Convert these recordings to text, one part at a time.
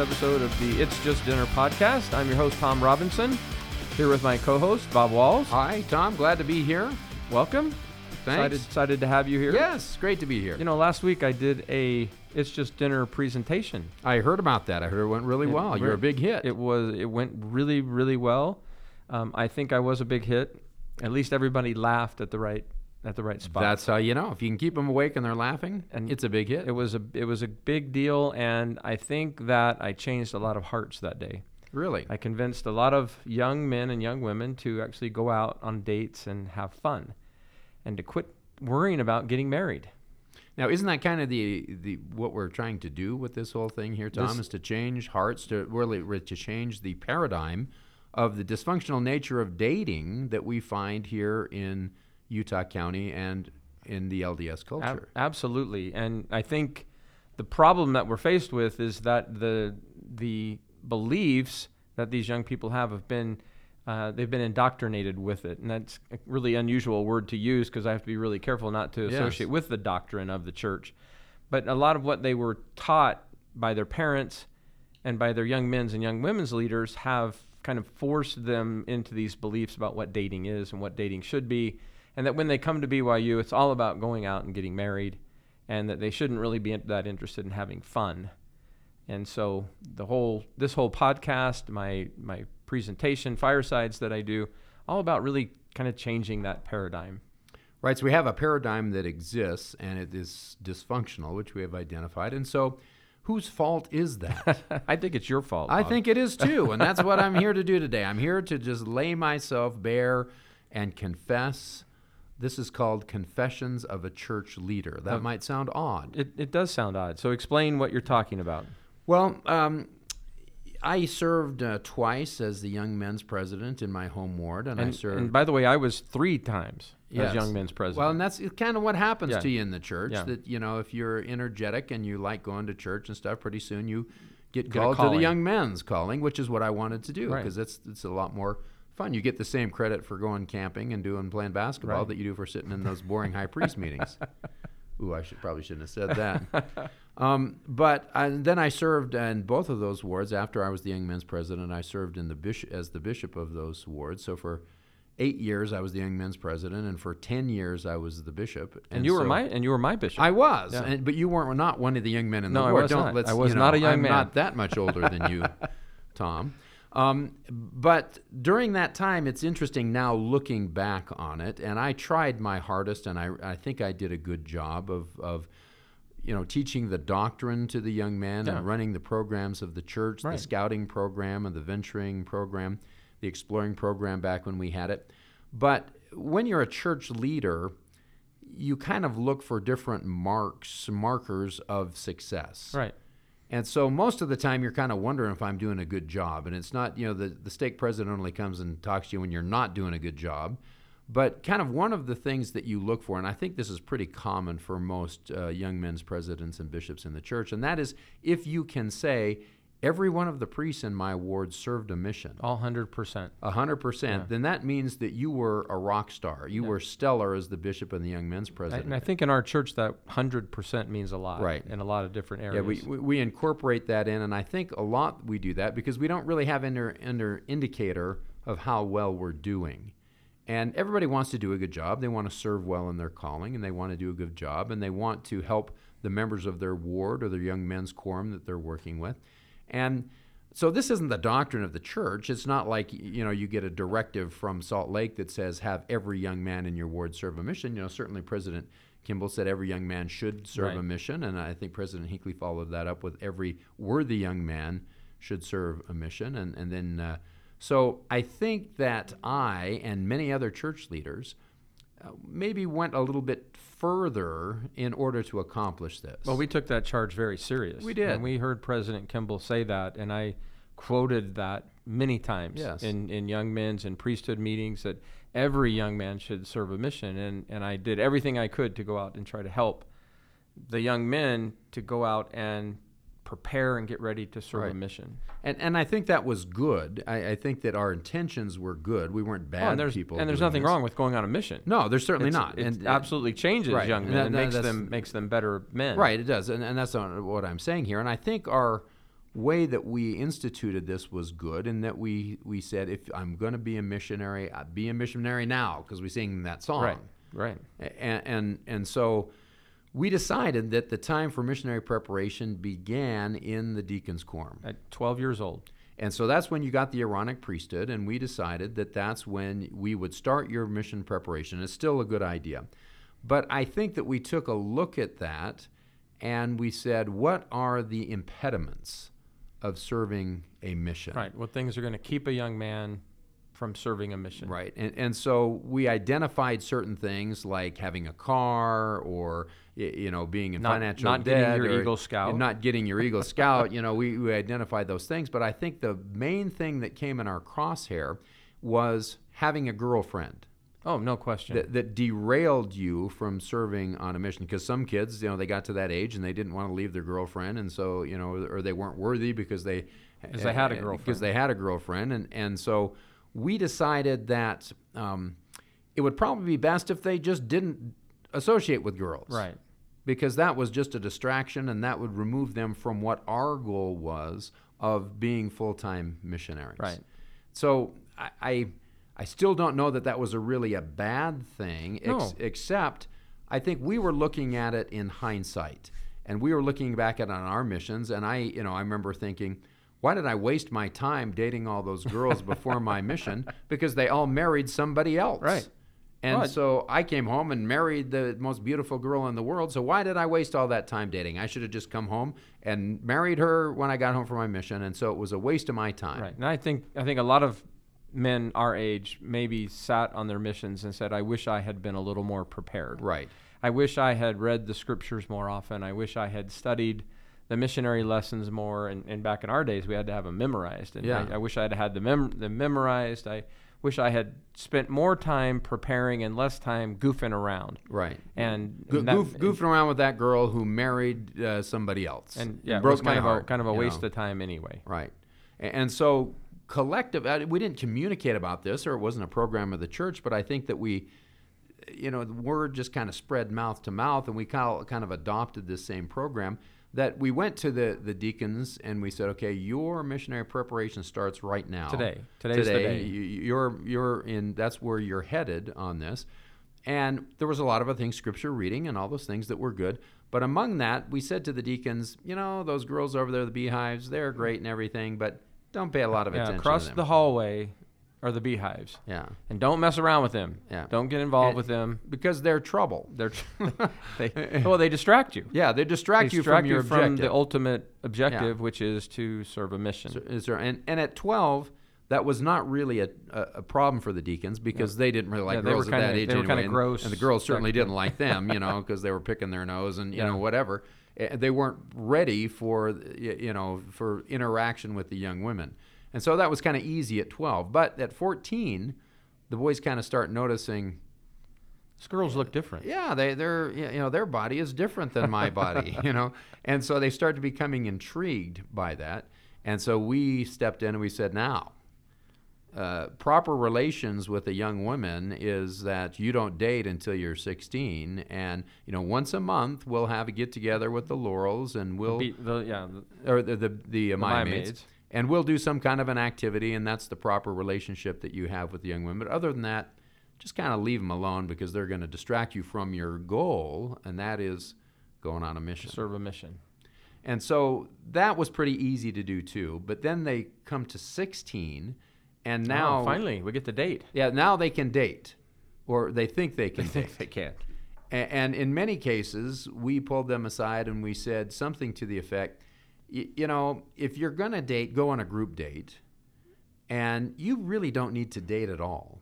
episode of the It's Just Dinner podcast. I'm your host, Tom Robinson, here with my co host, Bob Walls. Hi, Tom. Glad to be here. Welcome. Thanks. Excited, excited to have you here. Yes, great to be here. You know, last week I did a It's Just Dinner presentation. I heard about that. I heard it went really It well. You're a big hit. It was. It went really, really well. Um, I think I was a big hit. At least everybody laughed at the right at the right spot. That's how you know. If you can keep them awake and they're laughing, And it's a big hit. it was a it was a big deal, and I think that I changed a lot of hearts that day. really. I convinced a lot of young men and young women to actually go out on dates and have fun, and to quit worrying about getting married. Now, isn't that kind of the the what we're trying to do with this whole thing here, Tom? This- is to change hearts, to really to change the paradigm of the dysfunctional nature of dating that we find here in Utah County and in the LDS culture. absolutely, and I think the problem that we're faced with is that the the beliefs that these young people have have been uh, they've been indoctrinated with it, and that's a really unusual word to use because I have to be really careful not to Yes. associate with the doctrine of the church. But a lot of what they were taught by their parents and by their young men's and young women's leaders have kind of forced them into these beliefs about what dating is and what dating should be, and that when they come to BYU, it's all about going out and getting married, and that they shouldn't really be that interested in having fun. And so the whole this whole podcast, my my presentation, firesides that I do, all about really kind of changing that paradigm. Right, so we have a paradigm that exists and it is dysfunctional, which we have identified. And so, whose fault is that? I think it's your fault. I Bob. think it is too, and that's what I'm here to do today. I'm here to just lay myself bare and confess. This is called Confessions of a Church Leader. That Um, might sound odd. it, it does sound odd. So explain what you're talking about. Well, um, I served uh, twice as the young men's president in my home ward, and, I served. and by the way, I was three times Yes. as young men's president. Well, and that's kind of what happens Yeah. to you in the church. Yeah. That you know, if you're energetic and you like going to church and stuff, pretty soon you get, Get called to the young men's calling, which is what I wanted to do Right. because it's it's a lot more fun. You get the same credit for going camping and doing playing basketball Right. that you do for sitting in those boring high priest meetings. Ooh, I should probably shouldn't have said that. um, but I, then I served in both of those wards. After I was the young men's president, I served in the bishop as the bishop of those wards. So for eight years, I was the young men's president, and for ten years, I was the bishop. and you were my and you were my bishop. I was, Yeah. and, but you weren't not one of the young men in the No, I ward. was Don't not. let's. I was you not a young I'm man. Not that much older than you, Tom. Um, but during that time, it's interesting now looking back on it, and I tried my hardest, and I, I think I did a good job of, of you know, teaching the doctrine to the young men Yeah. and running the programs of the church, Right. the scouting program and the venturing program, the exploring program back when we had it. But when you're a church leader, you kind of look for different marks, markers of success. right. And so most of the time you're kind of wondering if I'm doing a good job. And it's not, you know, the, the stake president only comes and talks to you when you're not doing a good job. But kind of one of the things that you look for, and I think this is pretty common for most uh, young men's presidents and bishops in the church, and that is if you can say, every one of the priests in my ward served a mission. All hundred percent. A hundred percent. Then that means that you were a rock star. You were stellar as the bishop and the young men's president. And I think in our church that hundred percent means a lot. Right. In a lot of different Yeah, areas. we, we, we incorporate that in, and I think a lot we do that because we don't really have any under indicator of how well we're doing. And everybody wants to do a good job. They want to serve well in their calling, and they want to do a good job, and they want to help the members of their ward or their young men's quorum that they're working with. And so this isn't the doctrine of the church. It's not like you know you get a directive from Salt Lake that says have every young man in your ward serve a mission. You know, certainly President Kimball said every young man should serve a mission, and I think President Hinckley followed that up with every worthy young man should serve a mission, and and then uh, so I think that I and many other church leaders uh, maybe went a little bit further in order to accomplish this. Well, we took that charge very serious. We did. And we heard President Kimball say that, and I quoted that many times Yes. in, in young men's and priesthood meetings that every young man should serve a mission. And, and I did everything I could to go out and try to help the young men to go out and prepare and get ready to serve a mission. And and I think that was good. I, I think that our intentions were good. We weren't bad Oh, and there's, people. and there's nothing this. wrong with going on a mission. No, there's certainly It's- not. It and uh, absolutely changes right. young And men that- and makes them makes them better men. Right, it does, and, and that's what I'm saying here. And I think our way that we instituted this was good, and that we we said if I'm going to be a missionary, I'd be a missionary now because we sing that song. Right. Right. And, and and so we decided that the time for missionary preparation began in the deacon's quorum. At 12 years old. And so that's when you got the Aaronic priesthood, and we decided that that's when we would start your mission preparation. It's still a good idea. But I think that we took a look at that and we said, what are the impediments of serving a mission? Right. What things are going to keep a young man from serving a mission? Right. And, and so we identified certain things like having a car or, you know, being in Not- financial not getting your or- Eagle Scout. not getting your Eagle Scout. You know, we, we identified those things. But I think the main thing that came in our crosshair was having a girlfriend Oh, no question. that, that derailed you from serving on a mission because some kids you know they got to that age and they didn't want to leave their girlfriend and so you know or they weren't worthy because they 'Cause they had a eh, girlfriend because they had a girlfriend and and so we decided that um, it would probably be best if they just didn't associate with girls right. because that was just a distraction and that would remove them from what our goal was of being full-time missionaries Right. so I, I, I still don't know that that was a really a bad thing, ex- No. except I think we were looking at it in hindsight, and we were looking back at it on our missions, and I, you know, I remember thinking, why did I waste my time dating all those girls before my mission? Because they all married somebody else, Right. And Well, so I came home and married the most beautiful girl in the world. So why did I waste all that time dating? I should have just come home and married her when I got home from my mission. And so it was a waste of my time. Right. And I think I think a lot of men our age maybe sat on their missions and said, "I wish I had been a little more prepared. Right. I wish I had read the scriptures more often. I wish I had studied the missionary lessons more. And, and back in our days, we had to have them memorized. And Yeah. I, I wish I had had them, mem- them memorized. I wish I had spent more time preparing and less time goofing around. Right. And, Go- and that- goof, goofing around with that girl who married uh, somebody else. and yeah, it broke was kind my of heart, a kind of a waste know. of time anyway. Right. A- And so collective, uh, we didn't communicate about this, or it wasn't a program of the church, but I think that we, you know, the word just kind of spread mouth to mouth, and we kind of, kind of adopted this same program. That we went to the, the deacons and we said, okay, your missionary preparation starts right now. Today. Today's the Today. day. You- You're you're in. That's where you're headed on this. And there was a lot of other things, scripture reading and all those things that were good. But among that, we said to the deacons, you know, those girls over there, the beehives, they're great and everything, but don't pay a lot of Yeah, attention across to them. the hallway are the beehives. yeah, And don't mess around with them. Yeah. Don't get involved And- with them. because they're trouble. They're they well they distract you. Yeah, they distract they you distract from your you from the ultimate objective, which is to serve a mission. So- is there- and, and at 12, that was not really a, a, a problem for the deacons because they didn't really like Yeah, girls at kinda- that age they were anyway, and- gross and the girls certainly didn't like them, you know, because they were picking their nose and you Yeah. know whatever. Eh, They weren't ready for you know for interaction with the young women, and so that was kind of easy at 12. But at 14, the boys kind of start noticing These girls look different. yeah, they they're you know their body is different than my body, you know, and so they start to becoming intrigued by that, and so we stepped in and we said, now, uh, proper relations with a young woman is that you don't date until you're 16, and you know once a month we'll have a get together with the Laurels and we'll Be- the, yeah, the- or the the, the, uh, Mia Maids. And we'll do some kind of an activity, and that's the proper relationship that you have with the young women. But other than that, just kind of leave them alone because they're going to distract you from your goal, and that is going on a mission. serve a mission. And so that was pretty easy to do too. But then they come to 16, and oh, now Oh, finally we get the date. yeah, now they can date, or they think they can they date. they can. And in many cases, we pulled them aside and we said something to the effect, you know, if you're going to date, go on a group date. And you really don't need to date at all.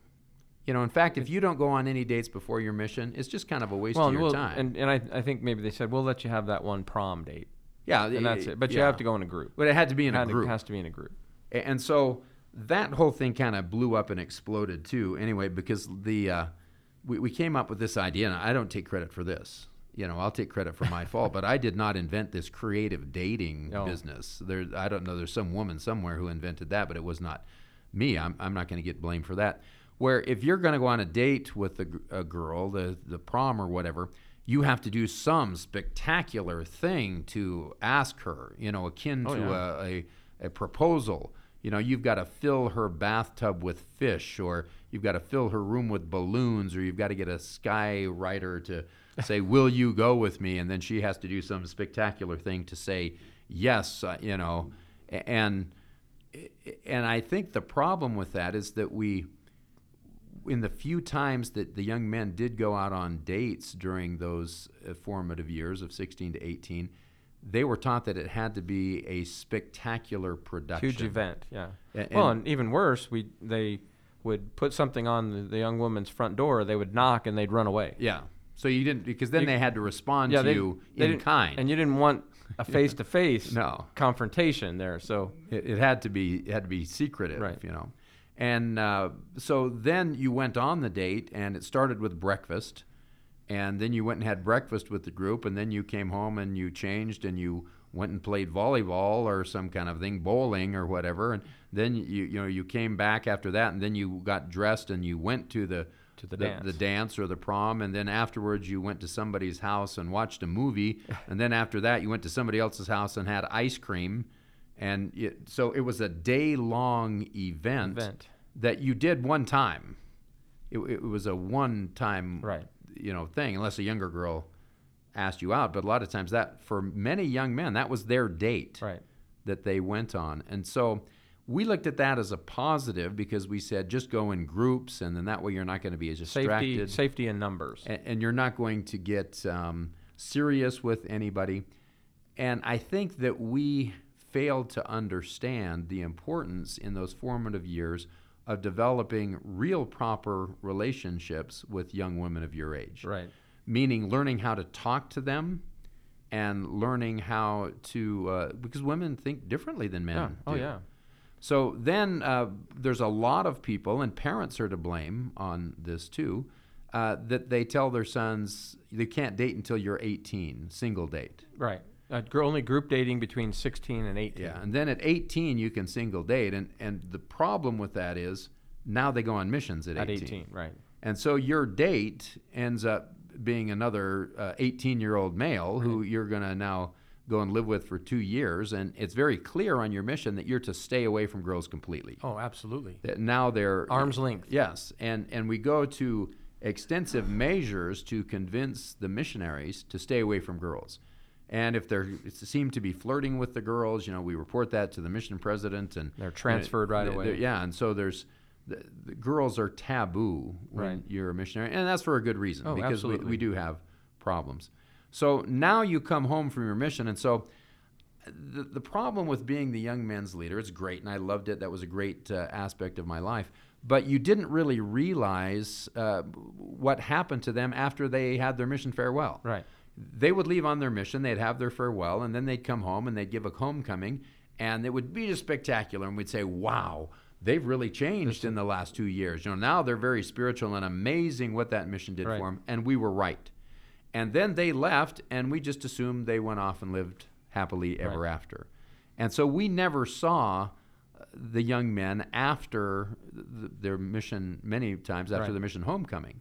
You know, in fact, if you don't go on any dates before your mission, it's just kind of a waste Well, of your we'll- time. and and I, I think maybe they said we'll let you have that one prom date, yeah, and that's it. But you have to go in a group. But it had to be in It a group. has to be in a group. And so that whole thing kind of blew up and exploded too. Anyway, because the uh, we, we came up with this idea, and I don't take credit for this. You know, I'll take credit for my fault, but I did not invent this creative dating No. business. There, I don't know. There's some woman somewhere who invented that, but it was not me. I'm, I'm not going to get blamed for that. Where if you're going to go on a date with a girl, the the prom or whatever, you have to do some spectacular thing to ask her, you know, akin Oh, to yeah. a, a, a proposal. You know, you've got to fill her bathtub with fish, or you've got to fill her room with balloons, or you've got to get a sky writer to say, Will you go with me? And then she has to do some spectacular thing to say, Yes, uh, you know. And, and I think the problem with that is that we, in the few times that the young men did go out on dates during those uh, formative years of 16 to 18, they were taught that it had to be a spectacular production. Huge event, yeah. A- well, and- and even worse, we they would put something on the, the young woman's front door. They would knock and they'd run away. Yeah. So you didn't because then You- they had to respond yeah, to they, you they in kind. and you didn't want a face to face No. confrontation there. So it, it had to be it had to be secretive, Right. you know. And uh, so then you went on the date, and it started with breakfast, and then you went and had breakfast with the group, and then you came home and you changed and you went and played volleyball or some kind of thing, bowling or whatever, and then you you know you came back after that, and then you got dressed and you went to the To the the, dance. dance or the prom, and then afterwards you went to somebody's house and watched a movie, and then after that you went to somebody else's house and had ice cream, and it, so it was a day long event, Event. that you did one time. It, it was a one time Right. you know thing, unless a younger girl asked you out. But a lot of times that for many young men that was their date right, that they went on. And so we looked at that as a positive because we said just go in groups and then that way you're not going to be as distracted safety safety in numbers. and, and you're not going to get um, serious with anybody. And I think that we failed to understand the importance in those formative years of developing real proper relationships with young women of your age right. meaning learning how to talk to them and learning how to uh, because women think differently than men Yeah. Oh yeah. So then uh, there's a lot of people and parents are to blame on this too uh, that they tell their sons they can't date until you're 18 single date Right. Uh, only group dating between 16 and 18. yeah and then at 18 you can single date and and the problem with that is now they go on missions at 18, At 18, right. And so your date ends up being another 18 year old male who you're going to now go and live with for two years. And it's very clear on your mission that you're to stay away from girls completely. Oh, absolutely. That now they're Arm's length. Yes. And, and we go to extensive measures to convince the missionaries to stay away from girls. And if they seem to be flirting with the girls, you know, we report that to the mission president, and They're transferred right they're- away. Yeah, and so there's the, the girls are taboo when Right. you're a missionary, and that's for a good reason Oh, because we, we do have problems. So now you come home from your mission, and so the, the problem with being the young men's leader, it's great, and I loved it. That was a great uh, aspect of my life. But you didn't really realize uh, what happened to them after they had their mission farewell Right. they would leave on their mission, they'd have their farewell, and then they'd come home and they'd give a homecoming, and it would be just spectacular. And we'd say, wow, they've really changed in the last two years. You know, now they're very spiritual and amazing what that mission did Right. for them, and we were right. And then they left, and we just assumed they went off and lived happily ever Right. after. And so we never saw uh, the young men after th- their mission, many times after Right. the mission homecoming.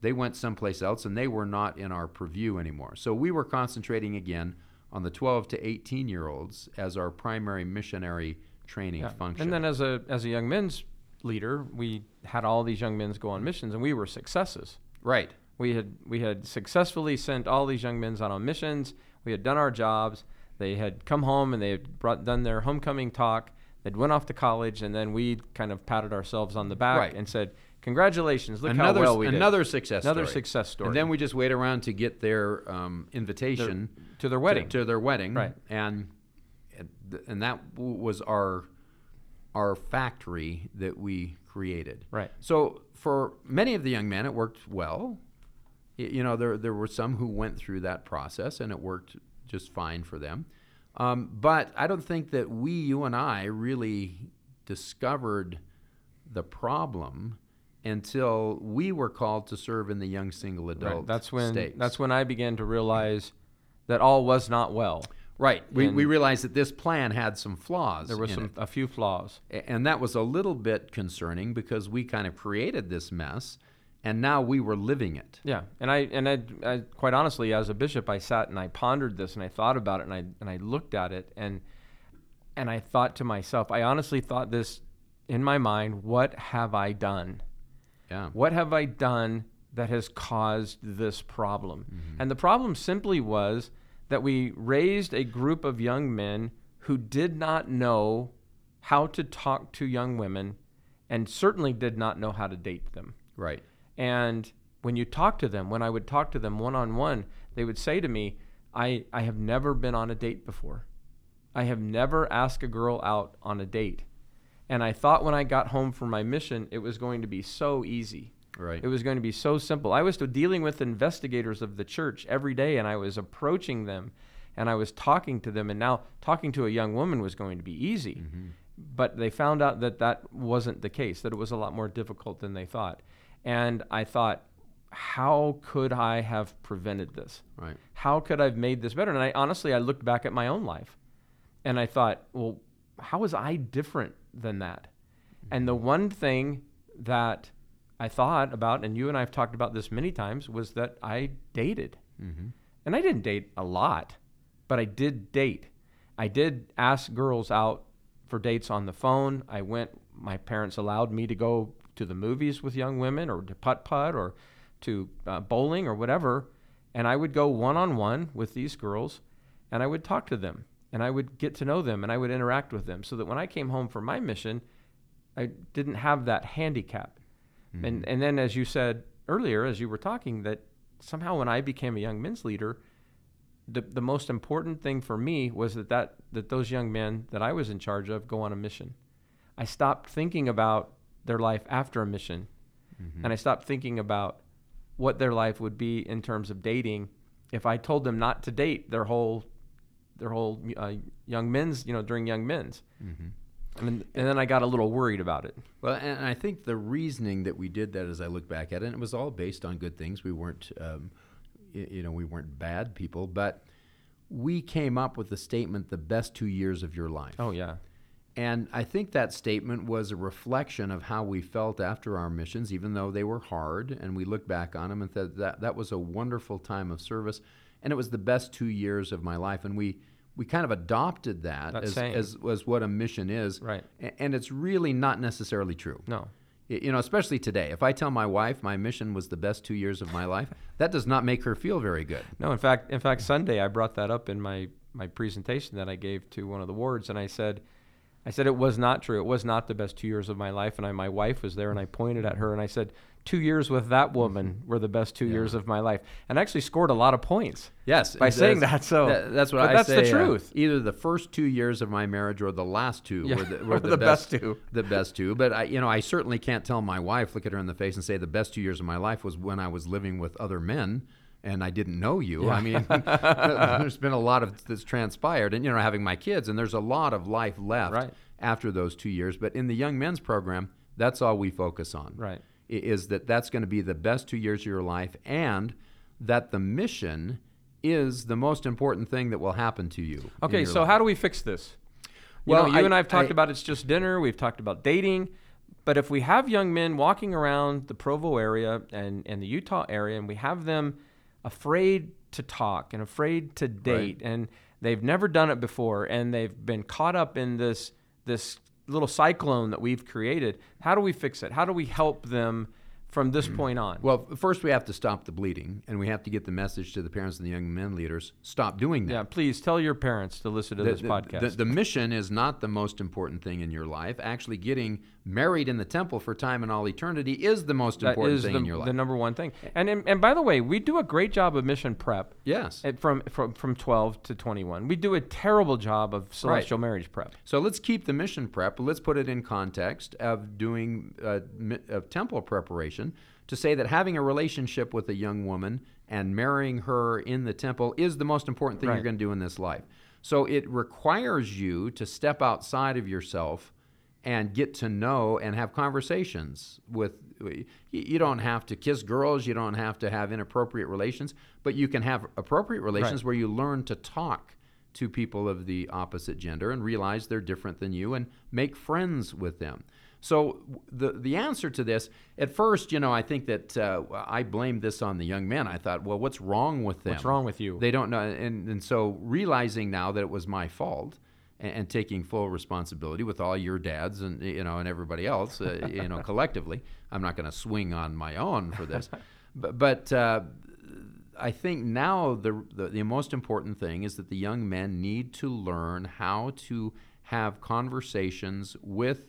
They went someplace else and they were not in our purview anymore. So we were concentrating again on the 12 to 18 year olds as our primary missionary training Yeah. function. And then as a as a young men's leader, we had all these young men go on missions, and we were successes. right. We had we had successfully sent all these young men out on missions. We had done our jobs. They had come home and they had brought, done their homecoming talk. They'd went off to college, and then we kind of patted ourselves on the back Right. and said, "Congratulations! Look another, how well we did." another success Another story. success story. And then we just wait around to get their um, Their- invitation to their wedding. To, their wedding. Right. And and that was our our factory that we created. Right. So for many of the young men, it worked well. You know, there there were some who went through that process, and it worked just fine for them. Um, but I don't think that we, you and I, really discovered the problem until we were called to serve in the young single adult. Right. That's when stakes. that's when I began to realize that all was not well. right. We, we realized that this plan had some flaws. There were some it. a few flaws. And that was a little bit concerning because we kind of created this mess and now we were living it. Yeah, and I and I, I quite honestly, as a bishop, I sat and I pondered this and I thought about it and I and I looked at it and and I thought to myself, I honestly thought this in my mind: What have I done? Yeah. What have I done that has caused this problem? Mm-hmm. And the problem simply was that we raised a group of young men who did not know how to talk to young women and certainly did not know how to date them. Right. And when you talk to them, when I would talk to them one on one, they would say to me, I, I have never been on a date before. I have never asked a girl out on a date. And I thought when I got home from my mission, it was going to be so easy. Right. It was going to be so simple. I was still dealing with investigators of the church every day, and I was approaching them and I was talking to them. And now talking to a young woman was going to be easy. Mm-hmm. But they found out that that wasn't the case, that it was a lot more difficult than they thought. And I thought, how could I have prevented this? Right. How could I have made this better? And I honestly, I looked back at my own life and I thought, well, how was I different than that? And the one thing that I thought about, and you and I have talked about this many times, was that I dated. Mm-hmm. And I didn't date a lot, but I did date. I did ask girls out for dates on the phone. I went, my parents allowed me to go to the movies with young women or to putt putt or to uh, bowling or whatever. And I would go one on one with these girls and I would talk to them and I would get to know them and I would interact with them so that when I came home from my mission, I didn't have that handicap. And, and then, as you said earlier, as you were talking, that somehow when I became a young men's leader, the, the most important thing for me was that, that that those young men that I was in charge of go on a mission. I stopped thinking about their life after a mission, and I stopped thinking about what their life would be in terms of dating if I told them not to date their whole their whole uh, young men's you know during young men's. Mm-hmm. And then, and then I got a little worried about it. Well, and I think the reasoning that we did that, as I look back at it, and it was all based on good things. We weren't, um, you know, we weren't bad people, but we came up with the statement, "the best two years of your life." Oh yeah, And I think that statement was a reflection of how we felt after our missions, even though they were hard. And we look back on them and said that that was a wonderful time of service, and it was the best two years of my life. And we we kind of adopted that That as, as as what a mission is. Right. And it's really not necessarily true. no. You know, especially today. If I tell my wife my mission was the best two years of my life, that does not make her feel very good. No, in fact, in fact, Sunday I brought that up in my my presentation that I gave to one of the wards, and I said, I said it was not true. It was not the best two years of my life, and I, my wife was there, and I pointed at her and I said, two years with that woman were the best two years of my life, and I actually scored a lot of points. Yes, By saying that, so- That- that's what but I that's the say, uh, truth. either the first two years of my marriage or the last two Yeah, were the, were the, the best best, two. The best two. But I, you know, I certainly can't tell my wife, look at her in the face, and say the best two years of my life was when I was living with other men. And I didn't know you. I mean, there's been a lot of that's transpired, and you know, having my kids, and there's a lot of life left Right. after those two years. But in the young men's program, that's all we focus on Right. is that that's going to be the best two years of your life and that the mission is the most important thing that will happen to you. Okay, so life. how do we fix this? You Well, know, you I- and I have talked I- about it's just dinner. We've talked about dating. But if we have young men walking around the Provo area and, and the Utah area, and we have them afraid to talk and afraid to date, and they've never done it before, and they've been caught up in this this little cyclone that we've created, how do we fix it? How do we help them from this mm. point on? Well, first we have to stop the bleeding, and we have to get the message to the parents and the young men leaders: stop doing that. yeah, please tell your parents to listen to The, this the- podcast. the- the mission is not the most important thing in your life. Actually, getting married in the temple for time and all eternity is the most That important thing the, in your life. the number one thing. And, and and by the way, we do a great job of mission prep. yes. At- from from from 12 to 21. We do a terrible job of celestial marriage prep. So let's keep the mission prep, let's put it in context of doing uh, of temple preparation to say that having a relationship with a young woman and marrying her in the temple is the most important thing Right. you're going to do in this life. So it requires you to step outside of yourself and get to know and have conversations with you don't have to kiss girls you don't have to have inappropriate relations but you can have appropriate relations Right. where you learn to talk to people of the opposite gender and realize they're different than you and make friends with them So the the answer to this, at first, you know, I think that uh, I blamed this on the young men. I thought, well, what's wrong with them? What's wrong with you? They don't know, and and so realizing now that it was my fault. And, and taking full responsibility with all your dads and you know and everybody else, uh, you know, collectively. I'm not going to swing on my own for this, but, but uh, I think now the, the, the most important thing is that the young men need to learn how to have conversations with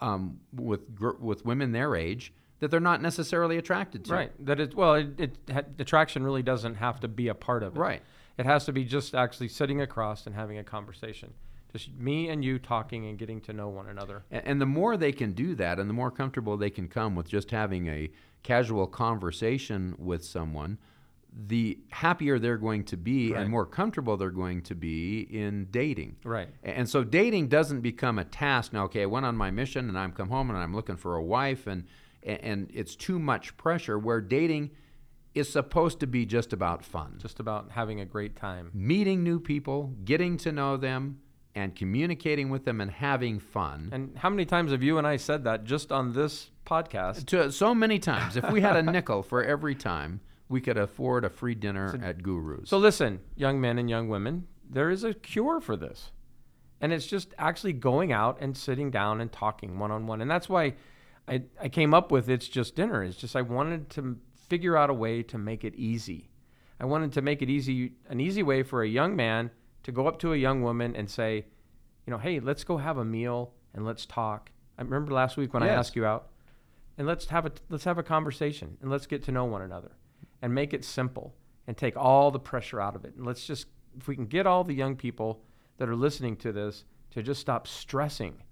um, with gr- with women their age that they're not necessarily attracted to. Right. That it well, it, it ha- attraction really doesn't have to be a part of it. Right. It has to be just actually sitting across and having a conversation. Just me and you talking and getting to know one another. And, and the more they can do that, and the more comfortable they can come with just having a casual conversation with someone, the happier they're going to be Right. and more comfortable they're going to be in dating. Right. And so dating doesn't become a task. Now, okay, I went on my mission and I'm come home and I'm looking for a wife and and it's too much pressure where dating is supposed to be just about fun. Just about having a great time. meeting new people, getting to know them and communicating with them and having fun. And how many times have you and I said that just on this podcast? to so many times. If we had a nickel for every time, we could afford a free dinner at Guru's. So listen, young men and young women, there is a cure for this. And it's just actually going out and sitting down and talking one on one. And that's why I, I came up with It's Just Dinner. It's just I wanted to figure out a way to make it easy. I wanted to make it easy, an easy way for a young man to go up to a young woman and say, you know, hey, let's go have a meal and let's talk. I remember last week when I asked you out, and let's have a let's have a conversation and let's get to know one another and make it simple and take all the pressure out of it. And let's just if we can get all the young people that are listening to this to just stop stressing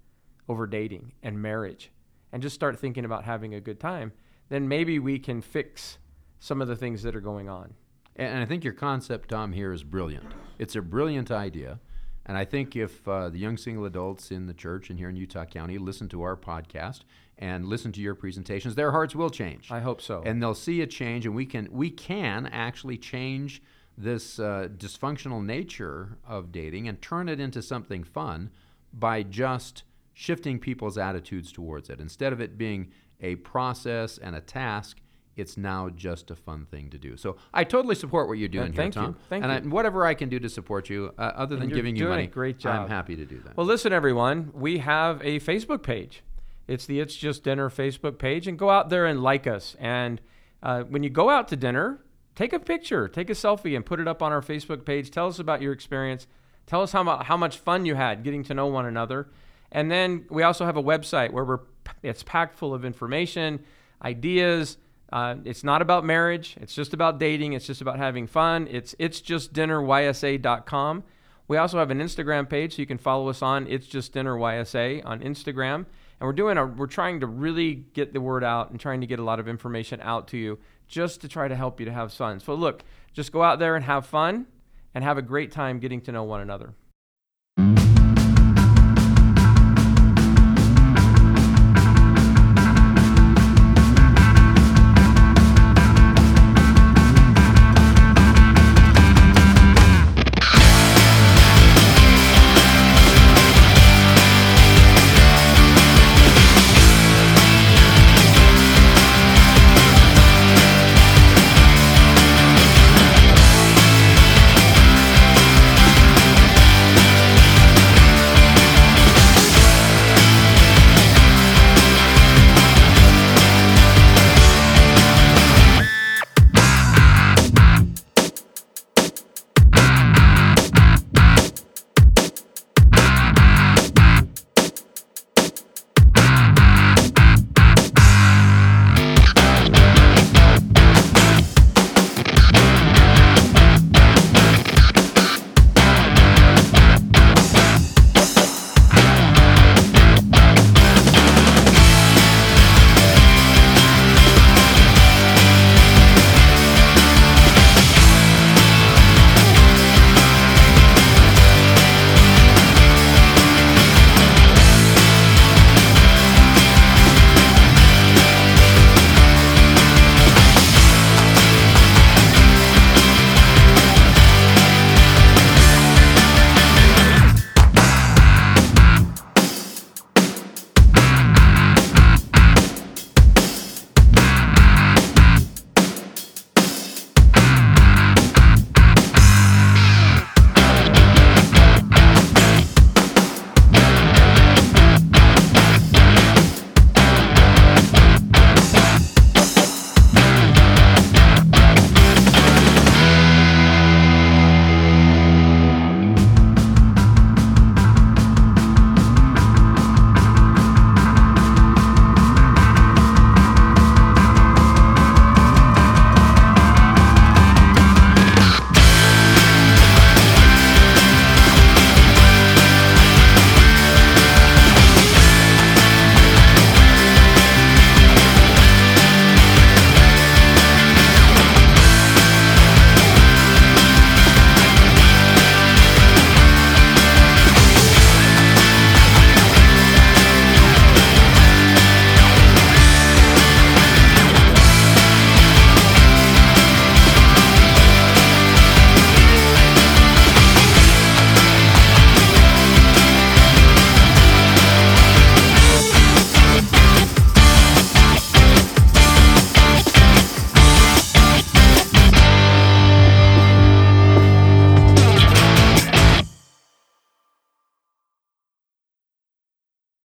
over dating and marriage and just start thinking about having a good time, then maybe we can fix some of the things that are going on. And I think your concept, Tom, here is brilliant. It's a brilliant idea. And I think if uh, the young single adults in the church and here in Utah County listen to our podcast and listen to your presentations, their hearts will change. I hope so. and they'll see a change, and we can we can actually change this uh, dysfunctional nature of dating and turn it into something fun by just shifting people's attitudes towards it. Instead of it being a process and a task, it's now just a fun thing to do. So I totally support what you're doing here, thank you. Tom. Thank and I, you. whatever I can do to support you, uh, other than giving you money, great job. I'm happy to do that. Well, listen, everyone, we have a Facebook page. It's the It's Just Dinner Facebook page, and go out there and like us. And uh, when you go out to dinner, take a picture, take a selfie, and put it up on our Facebook page. Tell us about your experience. Tell us how, how much fun you had getting to know one another. And then we also have a website where we're it's packed full of information, ideas. Uh, it's not about marriage. It's just about dating. It's just about having fun. It's it's just dinnerysa.com. We also have an Instagram page, so you can follow us on It's Just Dinner YSA on Instagram. And we're doing a we're trying to really get the word out and trying to get a lot of information out to you just to try to help you to have fun. So look, just go out there and have fun and have a great time getting to know one another.